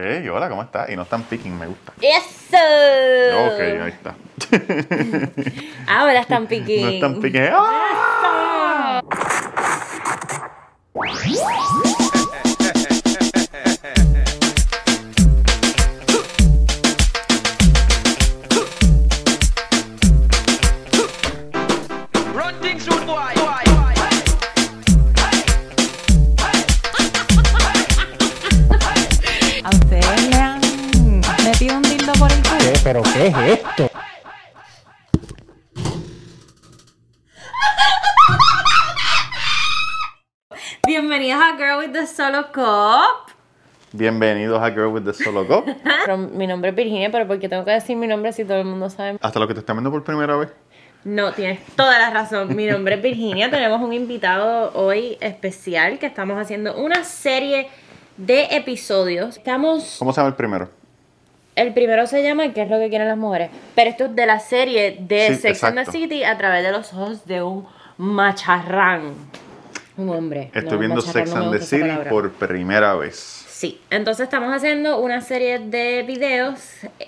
Hey, hola, ¿cómo estás? Y no están picking, me gusta. ¡Eso! Ok, ahí está. Ahora están picking. No están picking. ¡Ah! ¿Qué? ¿Pero qué es esto? Bienvenidos a Girl with the Solo Cup. Bienvenidos a Girl with the Solo Cup. Pero Mi nombre es Virginia, pero ¿por qué tengo que decir mi nombre si todo el mundo sabe? Hasta lo que te están viendo por primera vez. No, tienes toda la razón. Mi nombre es Virginia. Tenemos un invitado hoy especial que estamos haciendo una serie de episodios. Estamos. ¿Cómo se llama el primero? El primero se llama ¿Qué es lo que quieren las mujeres? Pero esto es de la serie de Sí, Sex and the. City a través de los ojos de un macharrán. Un hombre. Estoy No, viendo Sex no and the City por primera vez. Sí, entonces estamos haciendo una serie de videos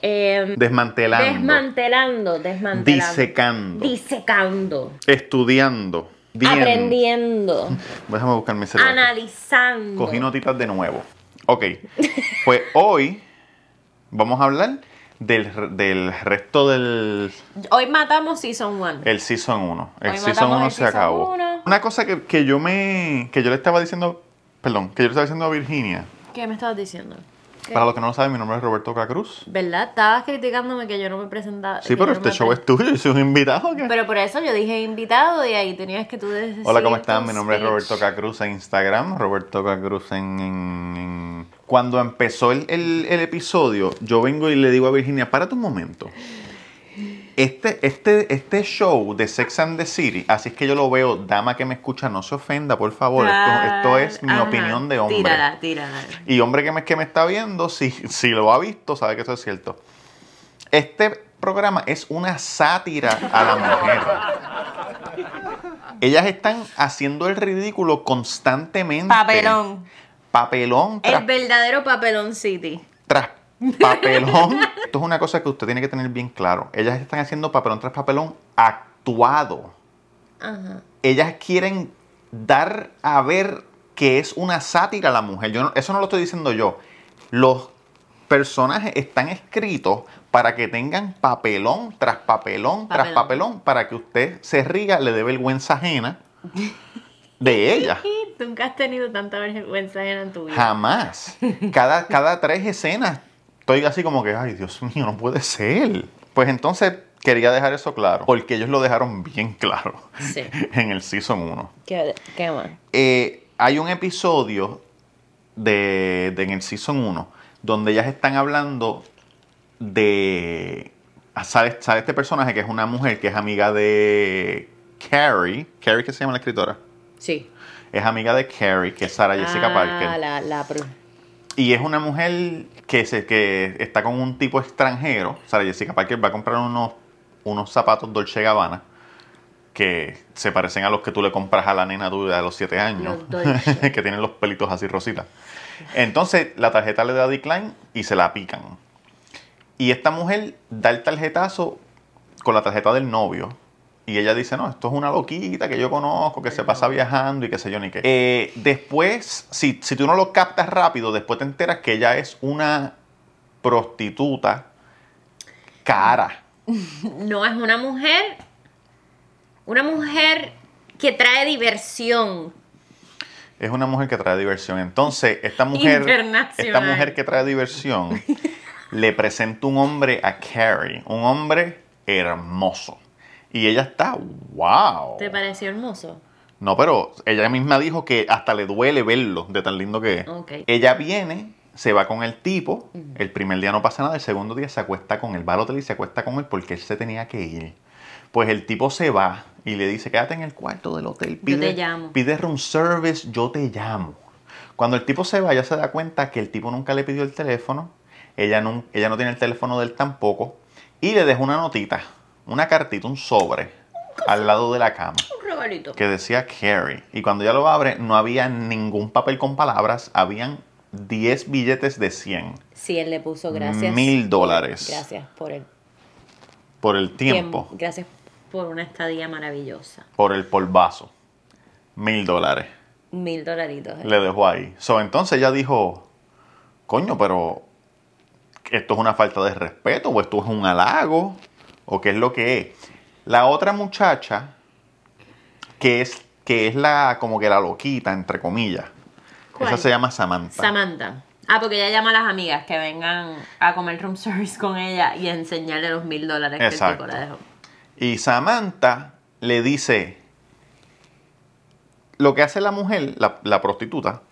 eh, Desmantelando. desmantelando, desmantelando, Disecando. disecando, Estudiando. Viendo. aprendiendo, Déjame buscar mi celular. analizando. Cogí notitas de nuevo. Ok. Pues hoy vamos a hablar del, del resto del Hoy matamos Season 1. el Season 1. El Hoy Season matamos 1 el se Season acabó. uno. Una cosa que, que yo me. que yo le estaba diciendo. Perdón, que yo le estaba diciendo a Virginia. ¿Qué me estabas diciendo? ¿Qué? Para los que no lo saben, mi nombre es Roberto Cacruz. ¿Verdad? Estabas criticándome que yo no me presentaba. Sí, pero no este show pre- es tuyo, yo soy un invitado. ¿qué? Pero por eso yo dije invitado y ahí tenías que tú decir. Hola, ¿cómo están? Mi nombre es. Roberto Cacruz en Instagram, Roberto Cacruz en... en- en- Cuando empezó el, el- el episodio, yo vengo y le digo a Virginia, párate un momento. Este, este, este show de Sex and the City, así es que yo lo veo, dama que me escucha, no se ofenda, por favor, esto, esto es mi Ajá, opinión de hombre. Tírala, tírala. Y hombre que me, que me está viendo, si, si lo ha visto, sabe que eso es cierto. Este programa es una sátira a la mujer. Ellas están haciendo el ridículo constantemente. Papelón. Papelón tras, El verdadero papelón City. tras papelón. Esto es una cosa que usted tiene que tener bien claro. Ellas están haciendo papelón tras papelón actuado. Ajá. ellas quieren dar a ver que es una sátira a la mujer. Yo no- eso no lo estoy diciendo yo. Los personajes están escritos para que tengan papelón tras papelón, tras Papelón. papelón, para que usted se ría, le dé vergüenza ajena de ella. Nunca has tenido tanta vergüenza en tu vida. Jamás. Cada, cada tres escenas estoy así como que, ay, Dios mío, no puede ser. Pues entonces quería dejar eso claro, porque ellos lo dejaron bien claro Sí. en el Season 1. ¿Qué, qué más? Eh, hay un episodio de, de- en el Season 1 donde ellas están hablando de... ah, Sale, sale este personaje que es una mujer que es amiga de Carrie. Carrie, que se llama la escritora. Sí. Es amiga de Carrie, que es Sarah Jessica ah, Parker. La, Y es una mujer que, se, que está con un tipo extranjero. Sarah Jessica Parker va a comprar unos, unos zapatos Dolce Gabbana que se parecen a los que tú le compras a la nena tuya de los 7 años. Los que tienen los pelitos así rositas. Entonces la tarjeta le da decline y se la pican. Y esta mujer da el tarjetazo con la tarjeta del novio. Y ella dice, no, esto es una loquita que yo conozco, que se pasa viajando y qué sé yo ni qué. Eh, después, si, si tú no lo captas rápido, después te enteras que ella es una prostituta cara. No es una mujer. Una mujer que trae diversión. Es una mujer que trae diversión. Entonces, esta mujer, Internacional. esta mujer que trae diversión, le presenta un hombre a Carrie, un hombre hermoso. Y ella está, wow. ¿Te pareció hermoso? No, pero ella misma dijo que hasta le duele verlo de tan lindo que es. Ok. Ella viene, se va con el tipo, el primer día no pasa nada, el segundo día se acuesta con él, va al hotel y se acuesta con él porque él se tenía que ir. Pues el tipo se va y le dice, quédate en el cuarto del hotel, Yo pide, te llamo. pide room service, yo te llamo. Cuando el tipo se va, ella se da cuenta que el tipo nunca le pidió el teléfono, ella no, ella no tiene el teléfono de él tampoco, y le deja una notita, una cartita, un sobre, al lado de la cama Un regalito. que decía Carrie. Y cuando ella lo abre, no había ningún papel con palabras, habían 10 billetes de 100 Sí, él le puso gracias. Mil dólares. Gracias por el por el tiempo, Gracias por una estadía maravillosa. por el polvazo. Mil dólares. Mil dolaritos. eh. Le dejó ahí. So, entonces ella dijo, coño, pero esto es una falta de respeto o esto es un halago o qué es lo que es. La otra muchacha, que es, que es la como que la loquita, entre comillas. ¿Cuál? Esa se llama Samantha. Samantha. Ah, porque ella llama a las amigas que vengan a comer room service con ella y a enseñarle los mil dólares que el tipo le dejó. Y Samantha le dice, lo que hace la mujer, la, la prostituta,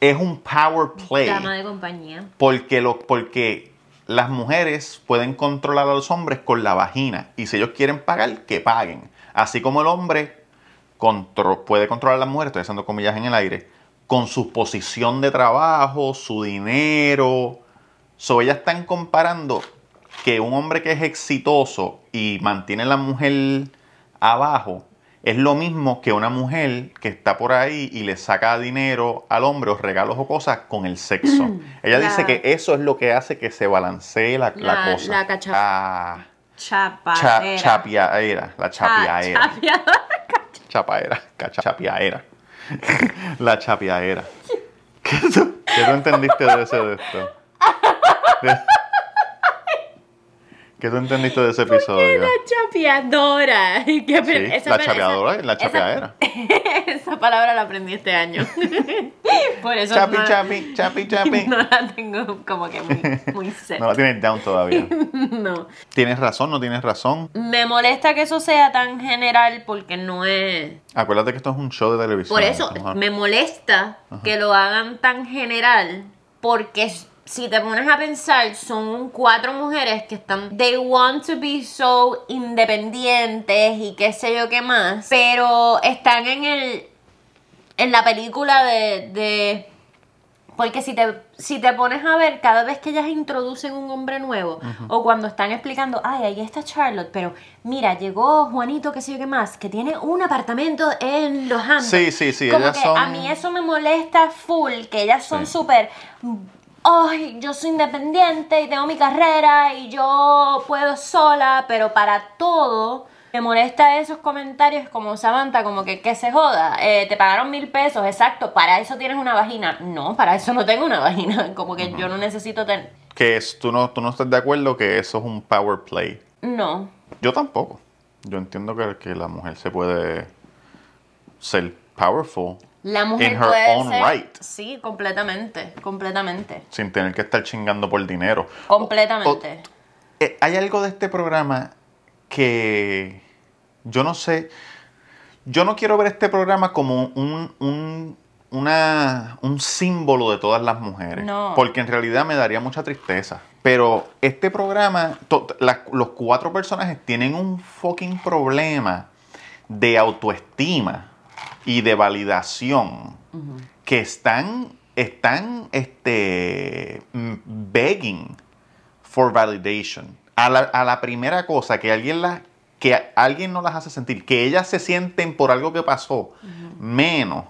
es un power play. Dama de compañía. Porque, lo, porque las mujeres pueden controlar a los hombres con la vagina. Y si ellos quieren pagar, que paguen. Así como el hombre puede controlar a las mujeres, estoy haciendo comillas en el aire, con su posición de trabajo, su dinero. So, ellas están comparando que un hombre que es exitoso y mantiene a la mujer abajo es lo mismo que una mujer que está por ahí y le saca dinero al hombre o regalos o cosas con el sexo. Ella La- dice que eso es lo que hace que se balancee la, la La- cosa. la cacha- Ah, cha- chapiaera, la chapiaera. chapiadora. Chapaera, chapiaera. La chapiaera. ¿Qué tú, qué tú entendiste de ese de esto? De- ¿Qué tú entendiste de ese episodio? La chapeadora. Sí, esa- la esa- chapeadora y la esa- chapeadera. Esa palabra la aprendí este año. Por eso Chapi, no, chapi, chapi, chapi. no la tengo como que muy, muy set. No la tienes down todavía. no. ¿Tienes razón? ¿No tienes razón? Me molesta que eso sea tan general porque no es... Acuérdate que esto es un show de televisión. Por eso me molesta que lo hagan tan general porque si te pones a pensar son cuatro mujeres que están they want to be so independientes y qué sé yo qué más pero están en el en la película de, de porque si te, si te pones a ver, cada vez que ellas introducen un hombre nuevo, o cuando están explicando, ay, ahí está Charlotte, pero mira, llegó Juanito, qué sé yo qué más, que tiene un apartamento en Los Hamptons. Sí, sí, sí, Como ellas que son- A mí eso me molesta full, que ellas son Sí. Ay, yo soy independiente y tengo mi carrera y yo puedo sola, pero para todo. Me molesta esos comentarios como Samantha, como que que se joda. eh, te pagaron mil pesos, exacto. Para eso tienes una vagina. No, para eso no tengo una vagina. Como que yo no necesito tener. Que es, tú, no, tú no estás de acuerdo que eso es un power play. No. Yo tampoco. Yo entiendo que, que la mujer se puede ser powerful La mujer In her puede own ser- right. Sí, completamente. Completamente. sin tener que estar chingando por dinero. Completamente. O- eh, hay algo de este programa que yo no sé. Yo no quiero ver este programa como un, un, una- un símbolo de todas las mujeres. No. Porque en realidad me daría mucha tristeza. Pero este programa, to- los cuatro personajes tienen un fucking problema de autoestima y de validación que están, están este, mm, begging for validation. A la, a la primera cosa que alguien, la, que alguien no las hace sentir, que ellas se sienten por algo que pasó, menos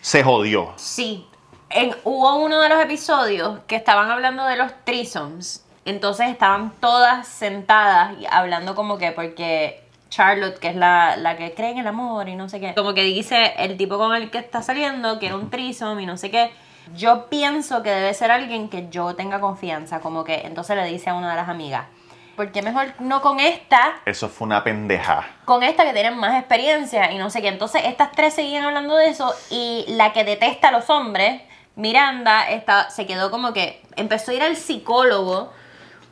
se jodió. Sí. En- hubo uno de los episodios que estaban hablando de los threesomes. Entonces estaban todas sentadas y hablando como que porque Charlotte, que es la, la que cree en el amor y no sé qué, como que dice el tipo con el que está saliendo que era un threesome y no sé qué. Yo pienso que debe ser alguien que yo tenga confianza, como que entonces le dice a una de las amigas, ¿por qué mejor no con esta Eso fue una pendeja. con esta que tienen más experiencia y no sé qué. Entonces, estas tres seguían hablando de eso y la que detesta a los hombres, Miranda, está, se quedó como que empezó a ir al psicólogo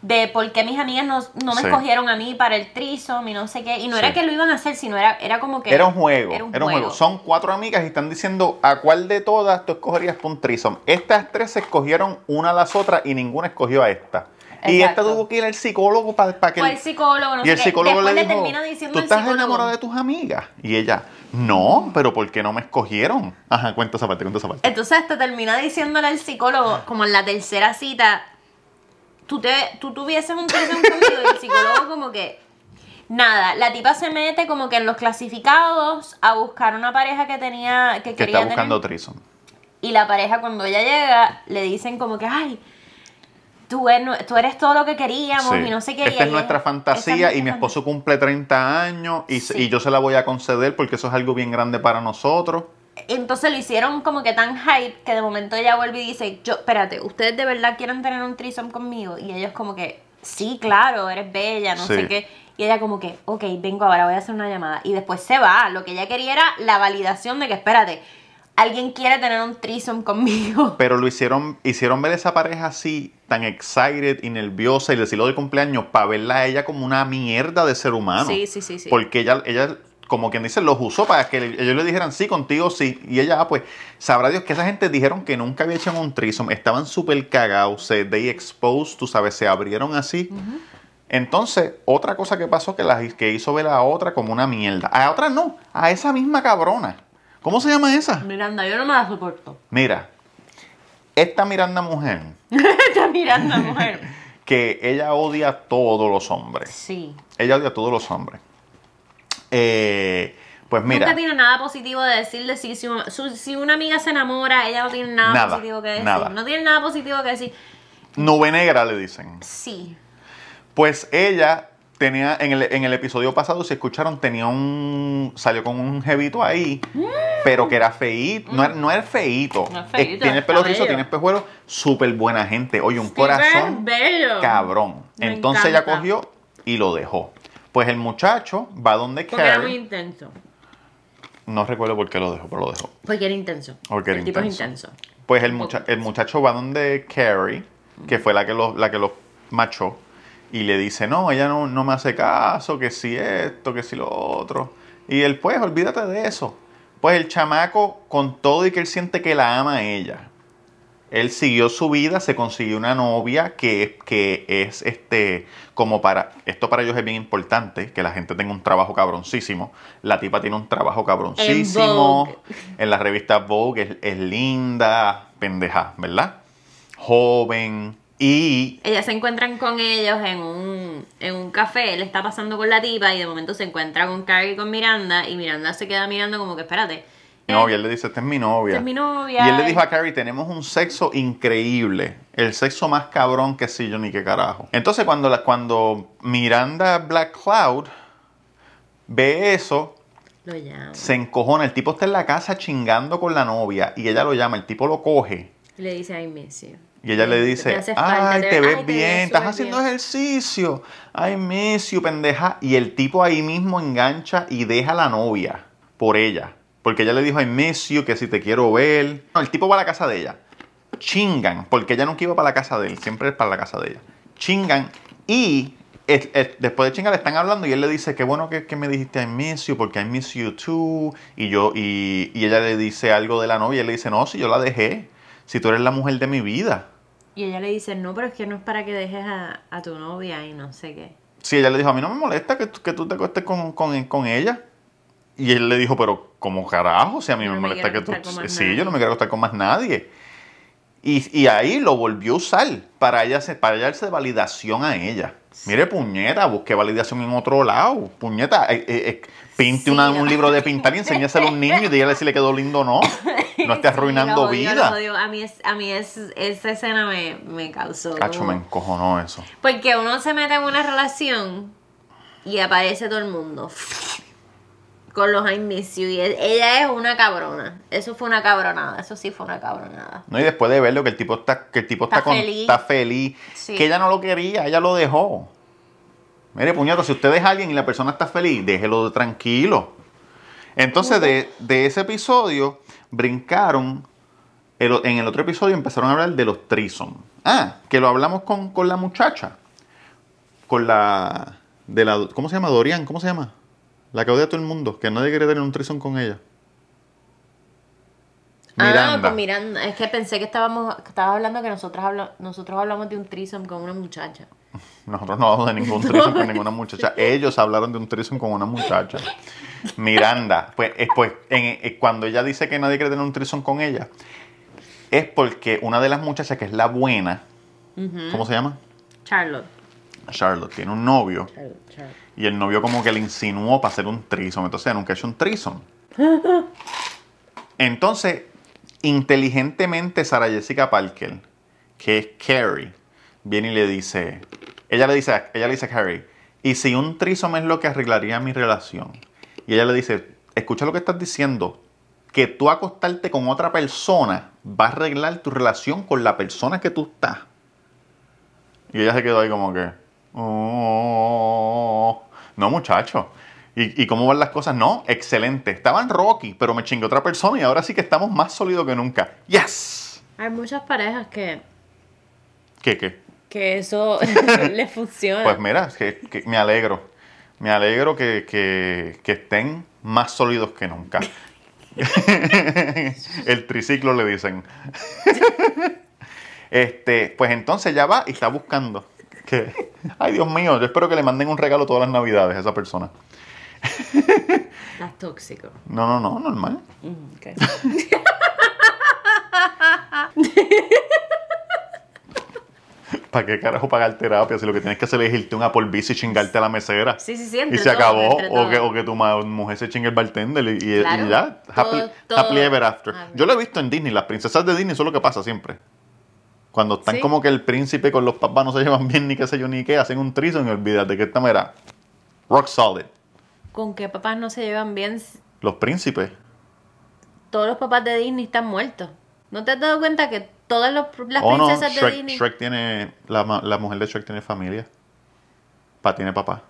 de por qué mis amigas no, no me Sí. escogieron a mí para el trisom y no sé qué. Y no Sí. era que lo iban a hacer, sino era, era como que... Era un juego, Era un era un juego. juego. Son cuatro amigas y están diciendo a cuál de todas tú escogerías para un threesome. Estas tres se escogieron una a las otras y ninguna escogió a esta. Y esta tuvo que ir al psicólogo para que... Fue el psicólogo, no y el psicólogo le le dijo, termina diciendo ¿tú estás enamorada de tus amigas? Y ella, no, pero ¿por qué no me escogieron? Ajá, cuenta esa parte, cuenta esa parte. Entonces hasta termina diciéndole al psicólogo, como en la tercera cita, tú, te, tú tuvieses un threesome conmigo y el psicólogo como que... Nada, la tipa se mete como que en los clasificados a buscar una pareja que tenía, que, Que quería está buscando tener... Y la pareja cuando ella llega le dicen como que, ay, tú eres, tú eres todo lo que queríamos Sí. y no sé qué. Esta es nuestra fantasía y mi esposo cumple 30 años y, Sí. y yo se la voy a conceder porque eso es algo bien grande para nosotros. Entonces lo hicieron como que tan hype que de momento ella vuelve y dice, yo, espérate, ¿ustedes de verdad quieren tener un threesome conmigo? Y ellos como que, sí, claro, eres bella, no Sí. sé qué. Y ella como que, ok, vengo ahora, voy a hacer una llamada. Y después se va. Lo que ella quería era la validación de que, espérate, alguien quiere tener un threesome conmigo. Pero lo hicieron, hicieron ver esa pareja así, tan excited y nerviosa y decirlo del cumpleaños para verla a ella como una mierda de ser humano. Sí, sí, sí, sí. Porque ella, ella, como quien dice, los usó para que ellos le dijeran sí, contigo sí. Y ella, ah, pues, sabrá Dios que esa gente dijeron que nunca había hecho un threesome. Estaban súper cagados, se they exposed, tú sabes, se abrieron así. Entonces, otra cosa que pasó que, la, que hizo ver a otra como una mierda. A otra no, a esa misma cabrona. ¿Cómo se llama esa? Miranda, yo no me la soporto. Mira, esta Miranda mujer, Está Miranda, mujer. que ella odia a todos los hombres. Sí. Ella odia a todos los hombres. Eh, pues mira, Nunca tiene nada positivo de decirle si, si, una, su- si una amiga se enamora, ella no tiene nada, Nada, positivo que decir. nada. No tiene nada positivo que decir. nube negra le dicen. Sí. Pues ella tenía, en el, en el episodio pasado, si escucharon, tenía un, salió con un jevito ahí, pero que era feíto, no, no era feíto. No es feíto, tiene el pelo rizo, tiene espejuelo, súper buena gente. Oye, un corazón bello. cabrón. Me Entonces ella cogió y lo dejó. Pues el muchacho va donde Porque era muy Carrie. intenso. No recuerdo por qué lo dejó, pero lo dejó. Porque era intenso. Porque era el tipo es intenso. intenso. Pues el, mucha- el muchacho va donde Carrie, que fue la que lo, la que lo machó, y le dice, no, ella no, no me hace caso, que si esto, que si lo otro. Y él, pues, olvídate de eso. Pues el chamaco, con todo y que él siente que la ama a ella, él siguió su vida, se consiguió una novia que, que es este, como para, esto para ellos es bien importante, que la gente tenga un trabajo cabroncísimo. La tipa tiene un trabajo cabroncísimo. En la revista Vogue es, es linda, pendeja, ¿verdad? Joven. Y Ellas se encuentran con ellos en un, en un café, él está pasando con la tipa y de momento se encuentra con Carrie y con Miranda y Miranda se queda mirando como que espérate. Mi novia, él le dice, esta es mi novia. Esta es mi novia. Y él le dijo a Carrie, tenemos un sexo increíble. El sexo más cabrón que sí yo ni qué carajo. Entonces cuando, la, cuando Miranda Black Cloud ve eso, Lo llama. se encojona. El tipo está en la casa chingando con la novia y ella lo llama. El tipo lo coge. Y le dice, I miss you. Y ella le dice, falta, ay, te- ay, ves bien, ves estás haciendo bien". ejercicio. Ay, miss you, pendeja. Y el tipo ahí mismo engancha y deja a la novia por ella. Porque ella le dijo, I miss you, que si te quiero ver. No, el tipo va a la casa de ella. Chingan, porque ella nunca iba para la casa de él, siempre es para la casa de ella. Chingan y es- es- después de chingar le están hablando y él le dice, qué bueno que, que me dijiste I miss you, porque I miss you too. Y, yo, y, y ella le dice algo de la novia y él le dice, no, si yo la dejé, si tú eres la mujer de mi vida. Y ella le dice, no, pero es que no es para que dejes a, a tu novia y no sé qué. Sí, ella le dijo, a mí no me molesta que, tú- que tú te acuestes con, con, con ella. Y él le dijo, pero como carajo, si a mí me molesta que tú... Sí, nadie. yo no me quiero acostar con más nadie. Y, y ahí lo volvió a usar para ella para ella darse validación a ella. Mire, puñeta, busque validación en otro lado. Puñeta, eh, eh, eh, pinte Sí, una- no. un libro de pintar y enséñaselo a un niño y dígale si le quedó lindo o no. No estés arruinando Sí, lo odio, vida. A mí, es, a mí es, esa escena me, me causó. Cacho, me encojonó eso. Porque uno se mete en una relación y aparece todo el mundo con los I miss you. Y ella es una cabrona. Eso fue una cabronada. Eso sí fue una cabronada. No, y después de verlo que el tipo está, que el tipo está, Está con- feliz. está feliz, Sí. que ella no lo quería, ella lo dejó. Mire, puñato, si usted deja a alguien y la persona está feliz, déjelo tranquilo. Entonces, de, de ese episodio, brincaron. el- en el otro episodio empezaron a hablar de los trison. Ah, que lo hablamos con, con la muchacha. Con la, de la. ¿Cómo se llama? Dorian, ¿cómo se llama? La que odia a todo el mundo, que nadie quiere tener un trison con ella. Ah, con Miranda. Es que pensé que estábamos que estabas hablando que nosotros, nosotros hablamos de un threesome con una muchacha. Nosotros no hablamos de ningún threesome con ninguna muchacha. Ellos hablaron de un threesome con una muchacha. Miranda, pues, eh, pues en- eh, cuando ella dice que nadie quiere tener un threesome con ella, es porque una de las muchachas que es la buena, ¿cómo se llama? Charlotte. Charlotte, tiene un novio Charlotte, Charlotte. Y el novio como que le insinuó para hacer un threesome. Entonces nunca ha hecho un threesome. Entonces, Inteligentemente, Sara Jessica Parker, que es Carrie, viene y le dice, ella le dice, ella le dice a Carrie, y si un trisome es lo que arreglaría mi relación, y ella le dice, escucha lo que estás diciendo, que tú acostarte con otra persona va a arreglar tu relación con la persona que tú estás. Y ella se quedó ahí como que, "Oh". No muchacho. ¿Y, ¿Y cómo van las cosas? No, excelente. Estaban rocky, pero me chingué otra persona y ahora sí que estamos más sólidos que nunca. ¡Yes! Hay muchas parejas que, ¿Qué, qué? que eso les funciona. Pues mira, que, que me alegro. Me alegro que, que- que estén más sólidos que nunca. El triciclo le dicen. Este, pues entonces ya va y está buscando. Que, ay, Dios mío, yo espero que le manden un regalo todas las navidades a esa persona. Las tóxico. No, no, no, normal. Mm. ¿Para qué carajo pagar terapia si lo que tienes que hacer es irte a un Applebee's y chingarte a la mesera? Sí, sí, sí, y se acabó. entre O que, o que tu mujer se chingue el bartender y, y- ya. Happy, Todo- todo. happily ever after. Ah, Yo lo he visto en Disney. Las princesas de Disney, es lo que pasa siempre. Cuando están Sí. como que el príncipe con los papás no se llevan bien ni qué sé yo ni qué, hacen un trizo y olvídate que esta manera. Rock solid. ¿Con qué papás no se llevan bien? Los príncipes. Todos los papás de Disney están muertos. ¿No te has dado cuenta que todas los- las Oh no, princesas de Shrek, Disney... Shrek tiene. La, la mujer de Shrek tiene familia. Pa, tiene papá.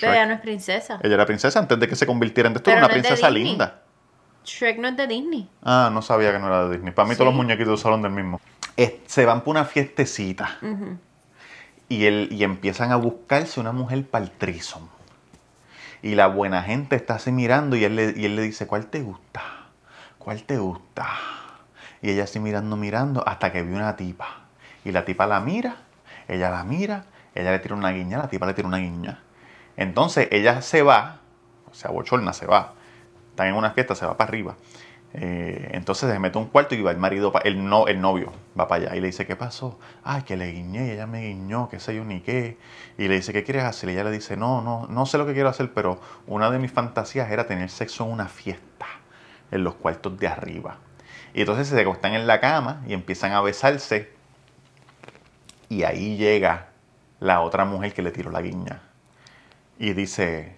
Pero ella no es princesa. Ella era princesa antes de que se convirtiera en esto. Era una no es de princesa linda. Shrek no es de Disney. Ah, no sabía que no era de Disney. Para mí todos los muñequitos son del mismo. Es- se van por una fiestecita. y, él, y empiezan a buscarse una mujer para el threesome. Y la buena gente está así mirando y él, le, y él le dice, ¿cuál te gusta? ¿Cuál te gusta? Y ella así mirando, mirando, hasta que vio una tipa. Y la tipa la mira, ella la mira, ella le tira una guiña, la tipa le tira una guiña. Entonces ella se va, o sea, bochorna se va. Están en una fiesta, se va para arriba. Eh, entonces se mete a un cuarto y va el marido, el, no, el novio, va para allá y le dice, ¿qué pasó? Ay, que le guiñé ella me guiñó, qué sé yo ni qué. Y le dice, ¿qué quieres hacer? Y ella le dice, no, no, no sé lo que quiero hacer, pero una de mis fantasías era tener sexo en una fiesta, en los cuartos de arriba. Y entonces se acostan en la cama y empiezan a besarse. Y ahí llega la otra mujer que le tiró la guiña. Y dice,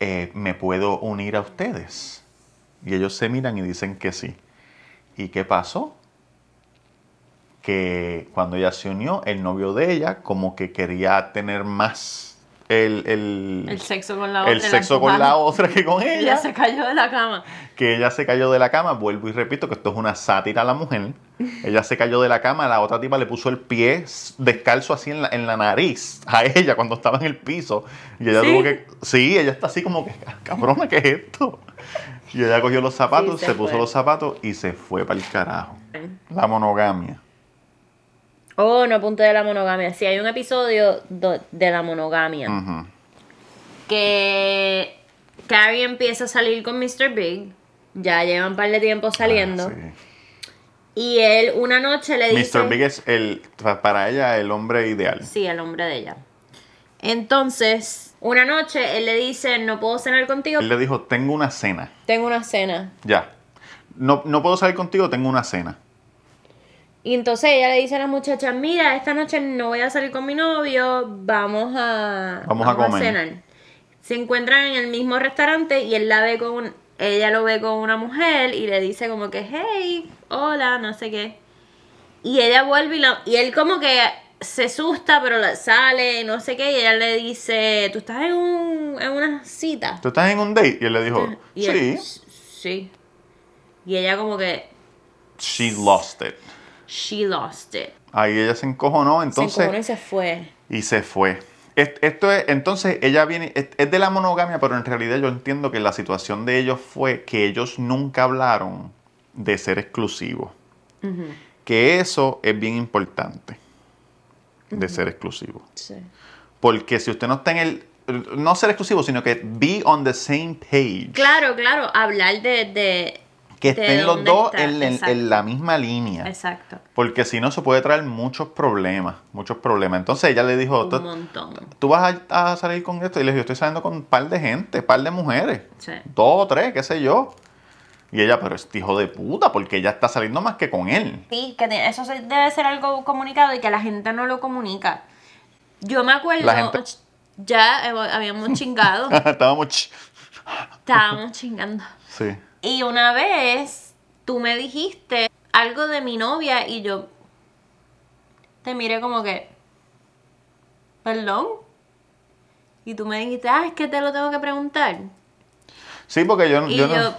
eh, ¿me puedo unir a ustedes? Y ellos se miran y dicen que sí. ¿Y qué pasó? Que cuando ella se unió, el novio de ella como que quería tener más el, el, El sexo con la otra. el la sexo con la otra que con Ella ella. se cayó de la cama. Que ella se cayó de la cama, vuelvo y repito que esto es una sátira a la mujer. Ella se cayó de la cama, la otra tipa le puso el pie descalzo así en la, en la nariz a ella cuando estaba en el piso. Y ella ¿Sí? tuvo que. Sí, ella está así como que, cabrona, ¿qué es esto? Y ella cogió los zapatos, Sí, se, se puso los zapatos y se fue para el carajo. La monogamia. Oh, no apunte de la monogamia. Sí, hay un episodio de la monogamia. Que Carrie empieza a salir con Mr. Big. Ya llevan un par de tiempo saliendo. Ah, sí. Y él una noche le dice... Mr. Big es el, para ella el hombre ideal. Sí, el hombre de ella. Entonces, una noche él le dice, no puedo cenar contigo, Él le dijo, tengo una cena. tengo una cena. Ya. No, no puedo salir contigo, tengo una cena. Y entonces ella le dice a la muchacha, mira, esta noche no voy a salir con mi novio, vamos a, Vamos a comer. cenar. Se encuentran en el mismo restaurante y él la ve con, ella lo ve con una mujer y le dice como que, hey, hola, no sé qué. Y ella vuelve y, la- y él como que se asusta, pero la- sale, no sé qué, y ella le dice, tú estás en, un, en una cita. ¿Tú estás en un date? Y él le dijo, Y él, sí. sí. Y ella como que, She lost it. She lost it. Ahí ella se encojonó, se entonces, encojonó y se fue. y se fue. Es- Esto es, entonces ella viene, es, de la monogamia, pero en realidad yo entiendo que la situación de ellos fue que ellos nunca hablaron de ser exclusivos. Que eso es bien importante, de ser exclusivo. Sí. Porque si usted no está en el, no ser exclusivo, sino que be on the same page. Claro, claro, hablar de... de Que estén los dos en, en- exacto. en la misma línea. Exacto. Porque si no, se puede traer muchos problemas. Muchos problemas. Entonces ella le dijo: Un "Tú- montón. ¿Tú vas a, a salir con esto? Y le dije: Yo estoy saliendo con un par de gente, par de mujeres. Sí. Dos o tres, qué sé yo. Y ella, pero este hijo de puta, porque ella está saliendo más que con él. Sí, que eso debe ser algo comunicado y que la gente no lo comunica. Yo me acuerdo, La gente- ya eh, habíamos chingado, Estábamos... ch- estábamos chingando. Sí. Y una vez tú me dijiste algo de mi novia y yo te miré como que, perdón. Y tú me dijiste, ah, es que te lo tengo que preguntar. Sí, porque yo, Y yo yo, no...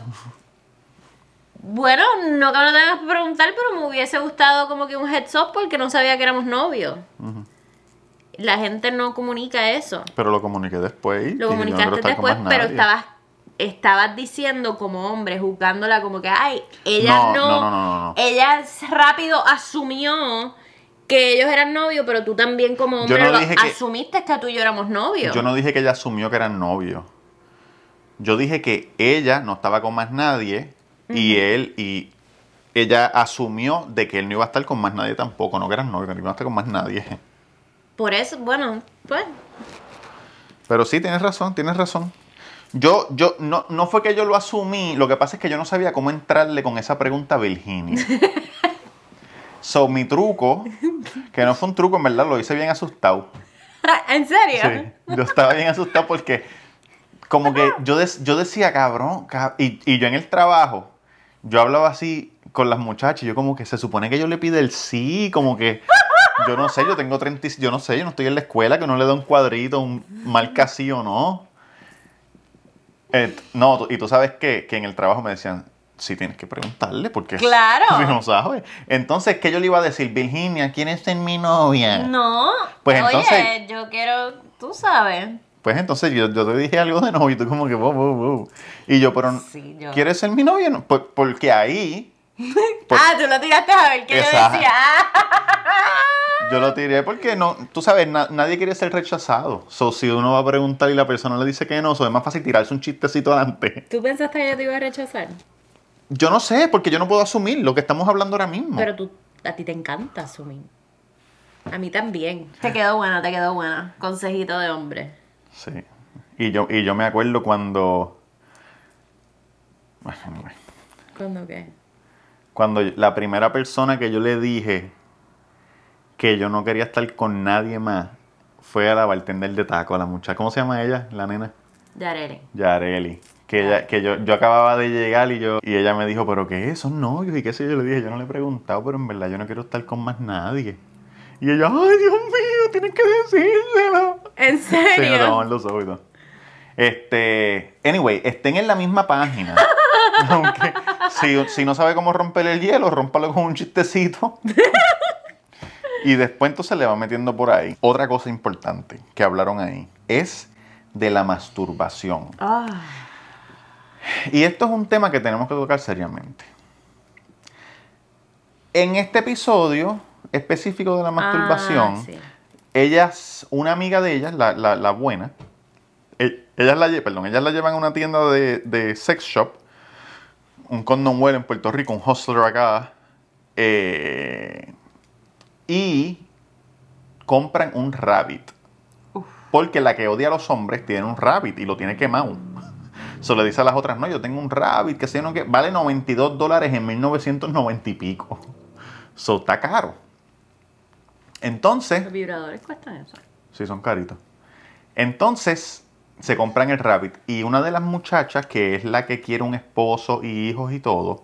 bueno, no que me lo tengas que preguntar, pero me hubiese gustado como que un heads up porque no sabía que éramos novios. La gente no comunica eso. Pero lo comuniqué después. y Lo no comunicaste después, pero estabas estabas diciendo como hombre, juzgándola como que, ay, ella No, no, no, no, ella rápido asumió que ellos eran novios, pero tú también como hombre lo que- asumiste que tú y yo éramos novios. Yo no dije que ella asumió que eran novios. Yo dije que ella no estaba con más nadie y él y ella asumió de que él no iba a estar con más nadie tampoco, no que eran novios, que no iba a estar con más nadie. Por eso, bueno, pues, Pero sí, tienes razón, tienes razón. Yo, yo, no, no fue que yo lo asumí, lo que pasa es que yo no sabía cómo entrarle con esa pregunta a Virginia. so, mi truco, que no fue un truco, en verdad, lo hice bien asustado. ¿en serio? Sí, yo estaba bien asustado porque como que yo, des- yo decía, cabrón, cab- y, y yo en el trabajo, yo hablaba así con las muchachas, y yo como que se supone que yo le pide el sí, como que, yo no sé, yo tengo 30, y- yo no sé, yo no estoy en la escuela, que no le da un cuadrito, un marca sí o no. Eh, no, y tú sabes que, que en el trabajo me decían, sí tienes que preguntarle, porque Claro. si no sabes. Entonces, ¿qué yo le iba a decir? Virginia, ¿quién es en mi novia? No. Pues Oye, entonces- yo quiero, tú sabes. Pues entonces yo, yo te dije algo de novio y tú como que, wow, wow, wow. Y yo, pero, Sí, yo- ¿quieres ser mi novia? No, pues, porque ahí Por- Ah, tú lo tiraste a ver qué yo decía. Yo lo tiré porque no, tú sabes, na- nadie quiere ser rechazado. So, si uno va a preguntar y la persona le dice que no, so, es más fácil tirarse un chistecito adelante. ¿Tú pensaste que yo te iba a rechazar? Yo no sé, porque yo no puedo asumir lo que estamos hablando ahora mismo. Pero tú, a ti te encanta asumir. A mí también. Te quedó buena, te quedó buena. Consejito de hombre. Sí. Y yo, y yo me acuerdo cuando... Bueno. ¿Cuándo qué? Cuando la primera persona que yo le dije que yo no quería estar con nadie más fue a la bartender de taco, a la muchacha. ¿Cómo se llama ella? La nena. Yarere. Yareli. Que, ella, que yo, yo acababa de llegar y yo y ella me dijo, ¿pero qué es? ¿Son novios? Y qué sé yo. Le dije, yo no le he preguntado, pero en verdad yo no quiero estar con más nadie. Y ella, ay, Dios mío, tienes que decírselo. ¿En Sí, me serio? tomaban los ojos y todo. Este, anyway, estén en la misma página. Aunque, si, si no sabe cómo romper el hielo, rómpalo con un chistecito. y después entonces le va metiendo por ahí. Otra cosa importante que hablaron ahí es de la masturbación. Ah, Y esto es un tema que tenemos que tocar seriamente. En este episodio específico de la masturbación, ah, sí. ellas, una amiga de ellas, la, la- la buena, e- ellas la, perdón, ellas la llevan a una tienda de, de sex shop, un condom well en Puerto Rico, un hustler acá, eh, y compran un rabbit. Porque la que odia a los hombres tiene un rabbit y lo tiene quemado. Se le dice a las otras, no, yo tengo un rabbit que sé no que vale 92 dólares en 1990 y pico. So, está caro. Entonces, Los vibradores cuestan eso. Sí, son caritos. Entonces, se compran el Rabbit. Y una de las muchachas, que es la que quiere un esposo y hijos y todo,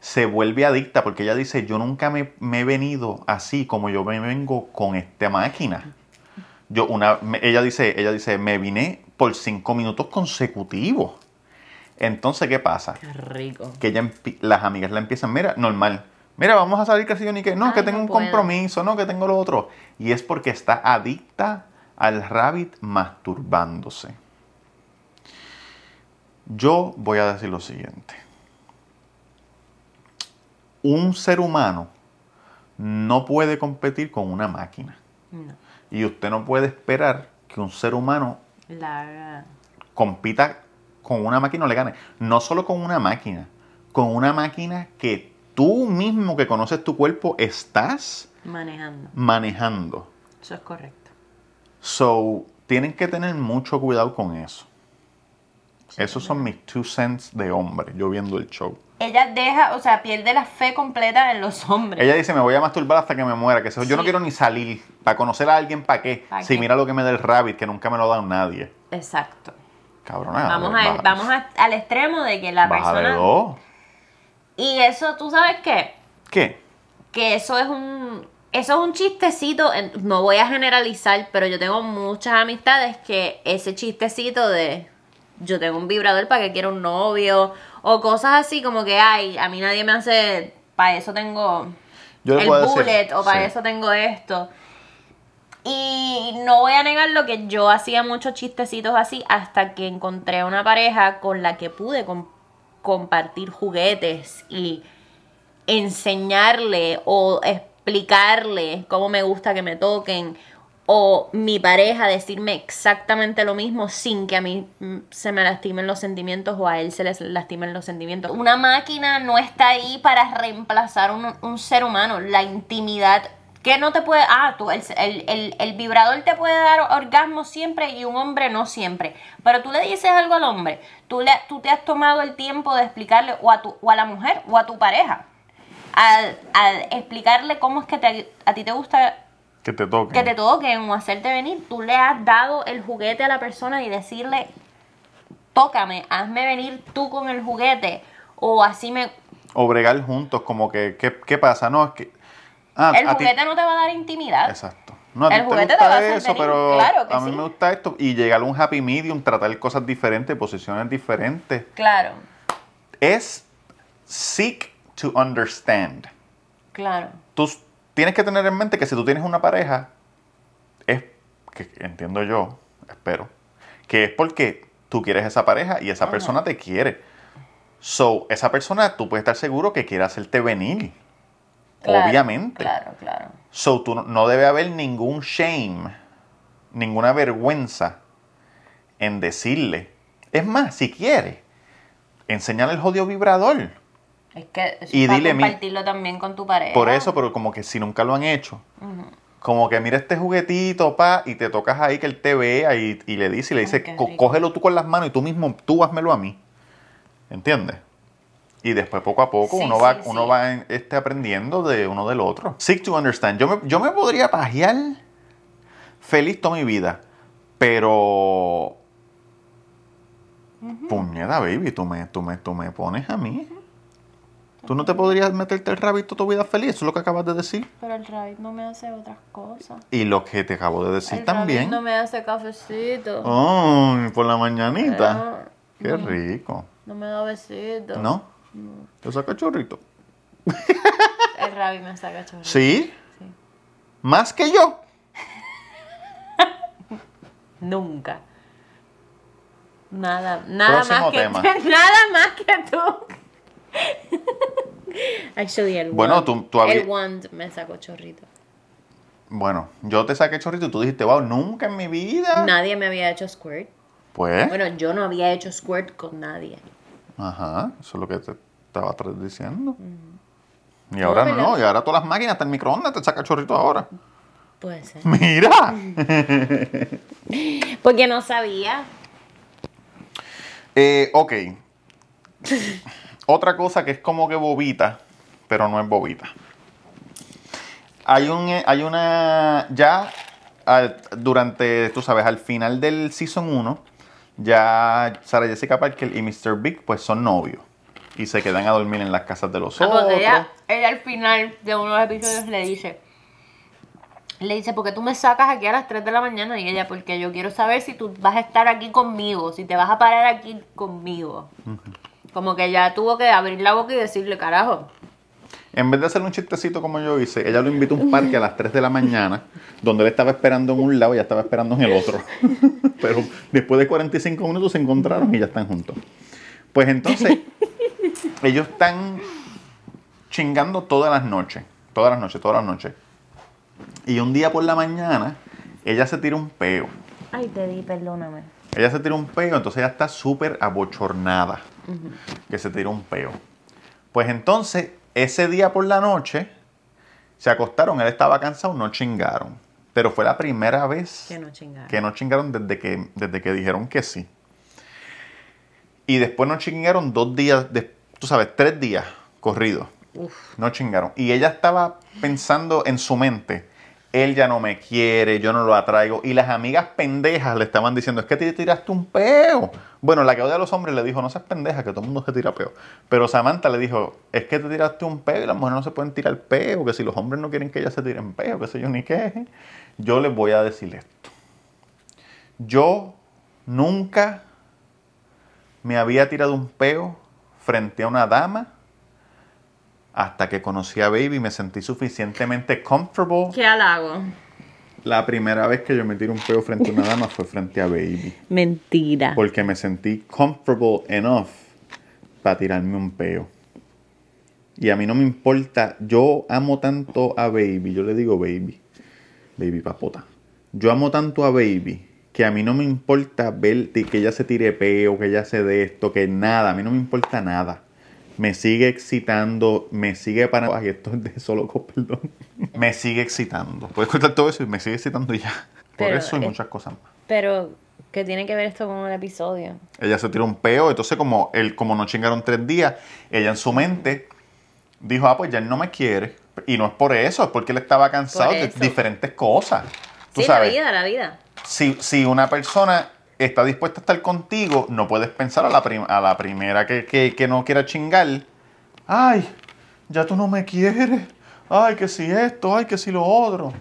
se vuelve adicta porque ella dice, yo nunca me, me he venido así como yo me vengo con esta máquina. Yo una, ella dice, ella dice, me vine por cinco minutos consecutivos. Entonces, ¿qué pasa? Qué rico. que ella las amigas la empiezan, mira, normal. Mira, vamos a salir casi yo ni que. No, Ay, que tengo no un puedo. compromiso, no, que tengo lo otro. Y es porque está adicta al rabbit masturbándose. Yo voy a decir lo siguiente. Un ser humano no puede competir con una máquina. No. Y usted no puede esperar que un ser humano La... compita con una máquina o le gane. No solo con una máquina, con una máquina que tú mismo que conoces tu cuerpo estás Manejando. manejando. Eso es correcto. So, tienen que tener mucho cuidado con eso. Esos son mis two cents de hombre, yo viendo el show. Ella deja, o sea, pierde la fe completa en los hombres. Ella dice, me voy a masturbar hasta que me muera, que eso, yo no quiero ni salir. Para conocer a alguien, ¿para qué? ¿Pa' Si qué? mira lo que me da el rabbit, que nunca me lo da nadie. Exacto. Cabrona. Vamos, baja- a, vamos a- al extremo de que la de persona... dos. Y eso, ¿tú sabes qué? ¿Qué? que eso es un eso es un chistecito, no voy a generalizar, pero yo tengo muchas amistades que ese chistecito de yo tengo un vibrador para que quiero un novio o cosas así como que ay, a mí nadie me hace para eso tengo Yo el decir- bullet o para sí. eso tengo esto. Y no voy a negar lo que yo hacía muchos chistecitos así hasta que encontré una pareja con la que pude com- compartir juguetes y enseñarle o explicarle cómo me gusta que me toquen o mi pareja decirme exactamente lo mismo sin que a mí mm, se me lastimen los sentimientos o a él se les lastimen los sentimientos. Una máquina no está ahí para reemplazar un, un ser humano. La intimidad que no te puede... Ah, tú, el, el, el- el vibrador te puede dar orgasmo siempre y un hombre no siempre. Pero tú le dices algo al hombre, tú, le, tú te has tomado el tiempo de explicarle o a, tu, o a la mujer o a tu pareja. Al, al explicarle cómo es que te- a ti te gusta Que te toquen. que te toquen o hacerte venir, tú le has dado el juguete a la persona y decirle, tócame, hazme venir tú con el juguete. O así me... O bregar juntos, como que, ¿qué, qué pasa? No, es que... Ah, El ti- juguete no te va a dar intimidad. Exacto. No, a El te juguete te gusta va a hacer eso, venir, pero claro que a mí sí. me gusta esto. Y llegar a un happy medium, tratar cosas diferentes, posiciones diferentes. Claro, Es seek to understand. claro. Tú tienes que tener en mente que si tú tienes una pareja, es, que entiendo yo, espero, que es porque tú quieres esa pareja y esa persona te quiere. So, esa persona, tú puedes estar seguro que quiere hacerte venir. Claro, Obviamente. Claro, claro. So, tú no, no debe haber ningún shame, ninguna vergüenza en decirle. Es más, si quiere, enseñarle el jodido vibrador. Es que eso Y para dile, mi- compartirlo también con tu pareja. Por eso, pero como que si nunca lo han hecho. Como que mira este juguetito, pa, y te tocas ahí que él te vea y, y le dice, y le dice, qué "Co- rico. cógelo tú con las manos y tú mismo, tú házmelo a mí. ¿Entiendes? Y después poco a poco Sí, uno va, sí. uno va en- este, aprendiendo de uno del otro. Seek to understand. Yo me, yo me podría pajear feliz toda mi vida, pero... Puñeta, baby, tú me, tú, me, tú me pones a mí. ¿Tú no te podrías meterte el rabito tu vida feliz? Eso es lo que acabas de decir. Pero el rabbit no me hace otras cosas. Y lo que te acabo de decir el también. rabbit no me hace cafecito. Ay, por la mañanita. Qué rico. No me da besito. ¿No? ¿Te saca chorrito? El rabbit me saca chorrito. ¿Sí? Sí. ¿Más que yo? Nunca. Nada, nada Próximo más que tema. nada más que tú. Actually, el Bueno, wand, tú- tú habí- el wand me sacó chorrito. Bueno, yo te saqué chorrito y tú dijiste, wow, nunca en mi vida. Nadie me había hecho squirt. Pues, Bueno, yo no había hecho squirt con nadie. ajá, eso es lo que te estaba diciendo. Y ahora no, y ahora todas las máquinas, hasta el microondas te saca chorrito ahora. Puede ser. Mira. Porque no sabía. Eh, ok. Otra cosa que es como que bobita, pero no es bobita. Hay un, eh, hay una, ya al- durante, tú sabes, al final del season 1, ya Sarah Jessica Parker y Mr. Big pues son novios. Y se quedan a dormir en las casas de los Ah, otros. Porque ella, ella al final de uno de los episodios le dice, le dice, porque tú me sacas aquí a las 3 de la mañana? Y ella, porque yo quiero saber si tú vas a estar aquí conmigo, si te vas a parar aquí conmigo. Como que ella tuvo que abrir la boca y decirle, carajo. En vez de hacer un chistecito como yo hice, ella lo invitó a un parque a las 3 de la mañana, donde él estaba esperando en un lado y ella estaba esperando en el otro. Pero después de 45 minutos se encontraron y ya están juntos. Pues entonces, ellos están chingando todas las noches, todas las noches, todas las noches. Y un día por la mañana, ella se tira un peo. Ay, te di, perdóname. Ella se tira un peo, entonces ella está súper abochornada que se tira un peo. Pues entonces, ese día por la noche, se acostaron, él estaba cansado, no chingaron. Pero fue la primera vez Que no chingar. que no chingaron desde que, desde que dijeron que sí. Y después no chingaron dos días, de, tú sabes, tres días corridos. No chingaron. Y ella estaba pensando en su mente, él ya no me quiere, yo no lo atraigo. Y las amigas pendejas le estaban diciendo, es que te tiraste un peo. Bueno, la que odia a los hombres le dijo, no seas pendeja, que todo el mundo se tira peo. Pero Samantha le dijo, es que te tiraste un peo y las mujeres no se pueden tirar peo, que si los hombres no quieren que ellas se tiren peo, que sé yo ni qué. Yo les voy a decir esto. Yo nunca me había tirado un peo frente a una dama hasta que conocí a Baby y me sentí suficientemente comfortable. ¿Qué halago? La primera vez que yo me tiré un peo frente a una dama fue frente a Baby. Mentira. Porque me sentí comfortable enough para tirarme un peo. Y a mí no me importa, yo amo tanto a Baby, yo le digo Baby, Baby papota. Yo amo tanto a Baby que a mí no me importa ver que ella se tire peo, que ella se de esto, que nada, a mí no me importa nada. Me sigue excitando, me sigue para... Ay, esto es de solo perdón. Me sigue excitando. Puedes contar todo eso y me sigue excitando y ya. Por Pero, eso y eh, muchas cosas más. Pero, ¿qué tiene que ver esto con el episodio? Ella se tiró un peo, entonces como él, como no chingaron tres días, ella en su mente dijo, ah, pues ya él no me quiere. Y no es por eso, es porque él estaba cansado de diferentes cosas. Tú Sí, sabes, la vida, la vida. si, si una persona está dispuesta a estar contigo, no puedes pensar a la, prim- a la primera que, que- que no quiera chingar. Ay, ya tú no me quieres. Ay, que si esto, ay, que si lo otro.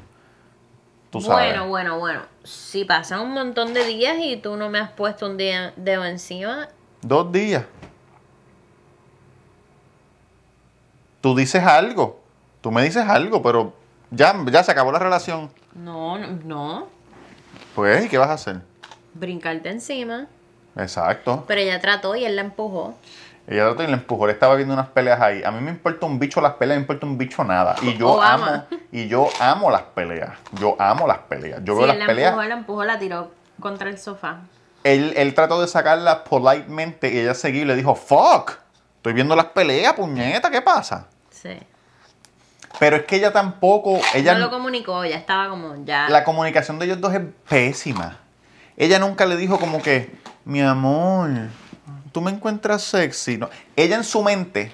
Tú sabes. Bueno, bueno, bueno. Si pasan un montón de días y tú no me has puesto un día dedo encima, Dos días. Tú dices algo. Tú me dices algo, pero ya, ya se acabó la relación. no, no, no. Pues, ¿y qué vas a hacer? Brincarte encima. Exacto. Pero ella trató y él la empujó. Ella trató y le empujó. Él estaba viendo unas peleas ahí. A mí me importa un bicho las peleas, me importa un bicho nada. Y yo amo, y yo amo las peleas. Yo amo las peleas. Yo Sí, veo las la peleas. empujó, la empujó, la tiró contra el sofá. Él, él trató de sacarlas politemente y ella seguía y le dijo, fuck. Estoy viendo las peleas, puñeta, ¿qué pasa? Sí. Pero es que ella tampoco, ella no lo comunicó, ya estaba como ya. la comunicación de ellos dos es pésima. Ella nunca le dijo como que, mi amor, tú me encuentras sexy. No. Ella en su mente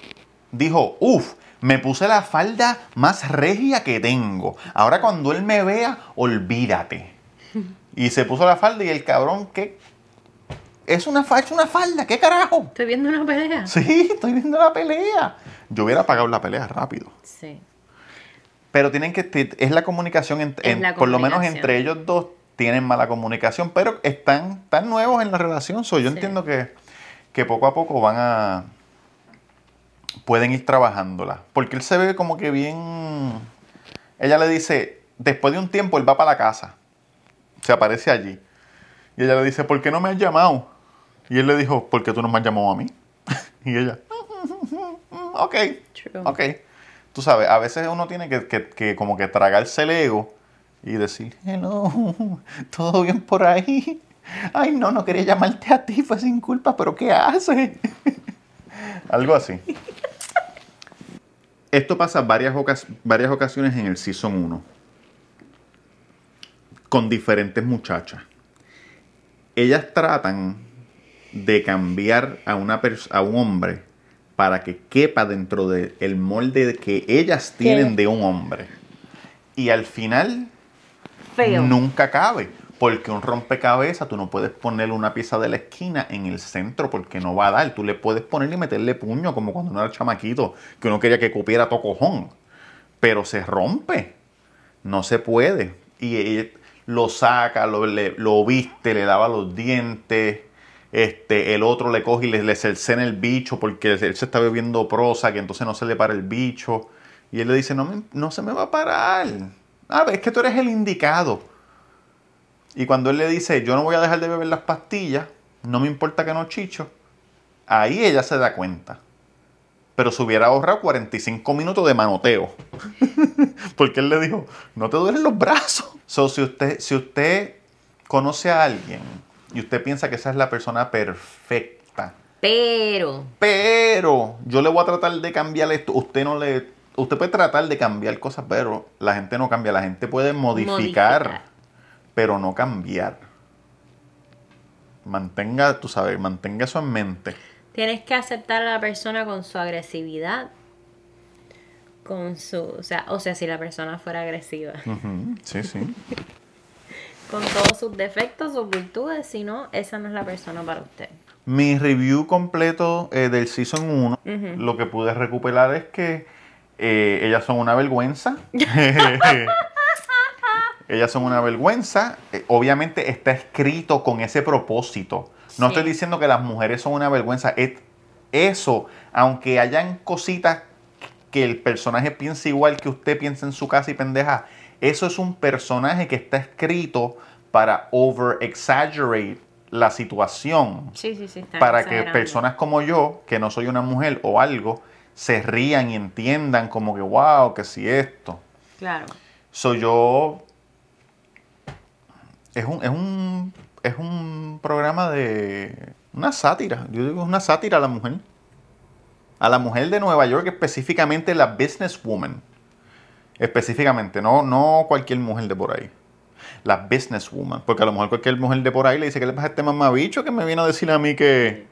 dijo, uff, me puse la falda más regia que tengo. Ahora cuando él me vea, olvídate. Y se puso la falda y el cabrón, ¿qué? Es una, es una falda, ¿qué carajo? Estoy viendo una pelea. Sí, estoy viendo la pelea. Yo hubiera pagado la pelea rápido. Sí. Pero tienen que, es la comunicación, en- en- la por lo menos comunicación. entre ellos dos tienen mala comunicación, pero están tan nuevos en la relación. So, yo Sí. entiendo que, que poco a poco van a, pueden ir trabajándola. Porque él se ve como que bien, ella le dice, después de un tiempo él va para la casa, se aparece allí. Y ella le dice, ¿por qué no me has llamado? Y él le dijo, ¿por qué tú no me has llamado a mí? y ella, ok. True. Ok. Tú sabes, a veces uno tiene que, que- que como que tragarse el ego y decir, hello, todo bien por ahí. Ay, no, no quería llamarte a ti, fue sin culpa, pero ¿qué haces? Algo así. Esto pasa varias, ocas- varias ocasiones en el Season 1. Con diferentes muchachas. Ellas tratan de cambiar a, una a un hombre para que quepa dentro del molde que ellas tienen de un hombre. Y al final Nunca cabe. Porque un rompecabezas, tú no puedes ponerle una pieza de la esquina en el centro porque no va a dar. Tú le puedes poner y meterle puño, como cuando uno era chamaquito, que uno quería que cupiera tocojón. Pero se rompe. No se puede. Y él lo saca, lo, viste, le lava los dientes. Este, el otro le coge y le, le cercena el bicho porque él se está bebiendo prosa, que entonces no se le para el bicho. Y él le dice, no, me- no se me va a parar. Ah, es que tú eres el indicado. Y cuando él le dice, yo no voy a dejar de beber las pastillas, no me importa que no chicho, ahí ella se da cuenta. Pero se hubiera ahorrado 45 minutos de manoteo. Porque él le dijo, no te duelen los brazos. So, si usted, si usted conoce a alguien y usted piensa que esa es la persona perfecta, Pero. pero yo le voy a tratar de cambiar esto, usted no le... Usted puede tratar de cambiar cosas, pero la gente no cambia. La gente puede modificar, Modificar. pero no cambiar. mantenga, tú sabes, mantenga eso en mente. Tienes que aceptar a la persona con su agresividad. Con su. O sea, o sea, si la persona fuera agresiva. Sí, sí. Con todos sus defectos, sus virtudes. Si no, esa no es la persona para usted. Mi review completo eh, del Season 1, lo que pude recuperar es que eh, ellas son una vergüenza. ellas son una vergüenza. Eh, obviamente está escrito con ese propósito. No Sí. estoy diciendo que las mujeres son una vergüenza. Es eso, aunque hayan cositas que el personaje piense igual que usted piensa en su casa y pendeja, eso es un personaje que está escrito para over exaggerate la situación Sí, sí, sí. para que personas como yo, que no soy una mujer o algo, se rían y entiendan como que, wow, que si esto. Claro. Soy yo. Es un, es un. Es un programa de. Una sátira. Yo digo, es una sátira a la mujer. A la mujer de Nueva York, específicamente la businesswoman. Específicamente, no, no cualquier mujer de por ahí. La businesswoman. Porque a lo mejor cualquier mujer de por ahí le dice que le pasa a este mamabicho que me viene a decir a mí que.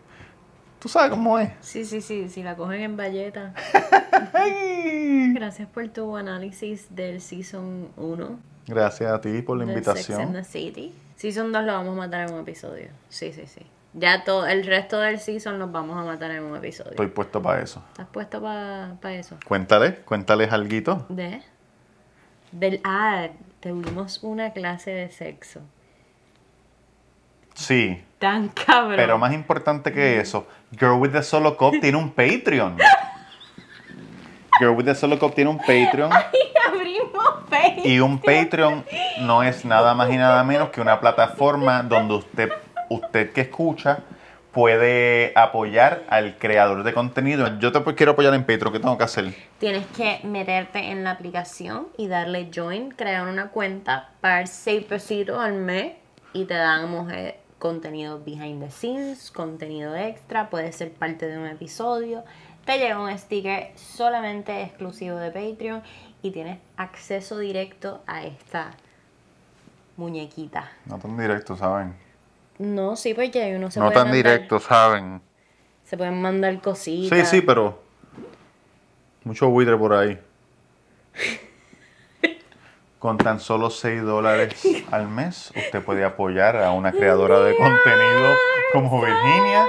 Tú sabes cómo es. Sí, sí, sí. Si la cogen en valleta. Gracias por tu análisis del Season 1. Gracias a ti por la de Sex and invitación. the City. Season 2 lo vamos a matar en un episodio. Sí, sí, sí. Ya todo el resto del season los vamos a matar en un episodio. Estoy puesto para eso. ¿Estás puesto para eso? Cuéntale, cuéntales alguito. ¿De? Del ah, tuvimos una clase de sexo. Sí, Tan cabrón. pero más importante que eso, Girl with the Solo Cup tiene un Patreon. Girl with the Solo Cup tiene un Patreon abrimos Facebook. y un Patreon no es nada más y nada menos que una plataforma donde usted, usted que escucha puede apoyar al creador de contenido. Yo te quiero apoyar en Patreon, ¿qué tengo que hacer? Tienes que meterte en la aplicación y darle join, crear una cuenta, pagar 6 pesitos al mes y te damos contenido behind the scenes, contenido extra, puede ser parte de un episodio. Te llega un sticker solamente exclusivo de Patreon y tienes acceso directo a esta muñequita. No tan directo, ¿saben? No, sí, porque hay uno se No puede tan mandar- directo, ¿saben? Se pueden mandar cositas. Sí, sí, pero mucho buitre por ahí. Con tan solo 6 dólares al mes, usted puede apoyar a una creadora de contenido como Virginia.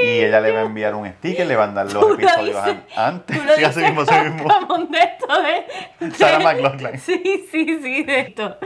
Y ella le va a enviar un sticker, le van a dar los episodios dices- antes. Sí, así mismo, así mismo. como de esto de- Sarah McLachlan. Sí, sí, sí, de esto.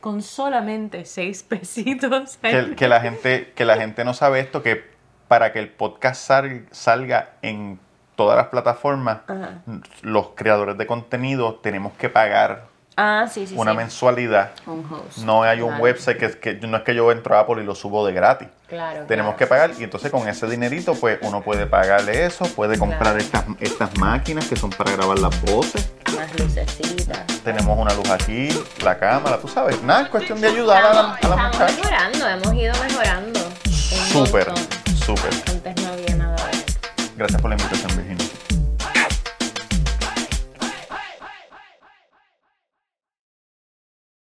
Con solamente seis pesitos. Que, que la gente, que la gente no sabe esto, que para que el podcast sal- salga en todas las plataformas, Ajá. los creadores de contenido tenemos que pagar Ah, sí, sí, una sí. mensualidad. Un host. No hay un Claro. website que, que no es que yo entro a Apple y lo subo de gratis. Claro. Tenemos claro. que pagar y entonces con ese dinerito pues uno puede pagarle eso, puede comprar Claro. estas, estas máquinas que son para grabar las voces. Más lucecitas. Tenemos una luz aquí, la cámara, tú sabes. Nada, es cuestión de ayudar a la, a la Estamos muchacha. mejorando, hemos ido mejorando. Súper, súper. Antes no había nada de esto. Gracias por la invitación, Virginia.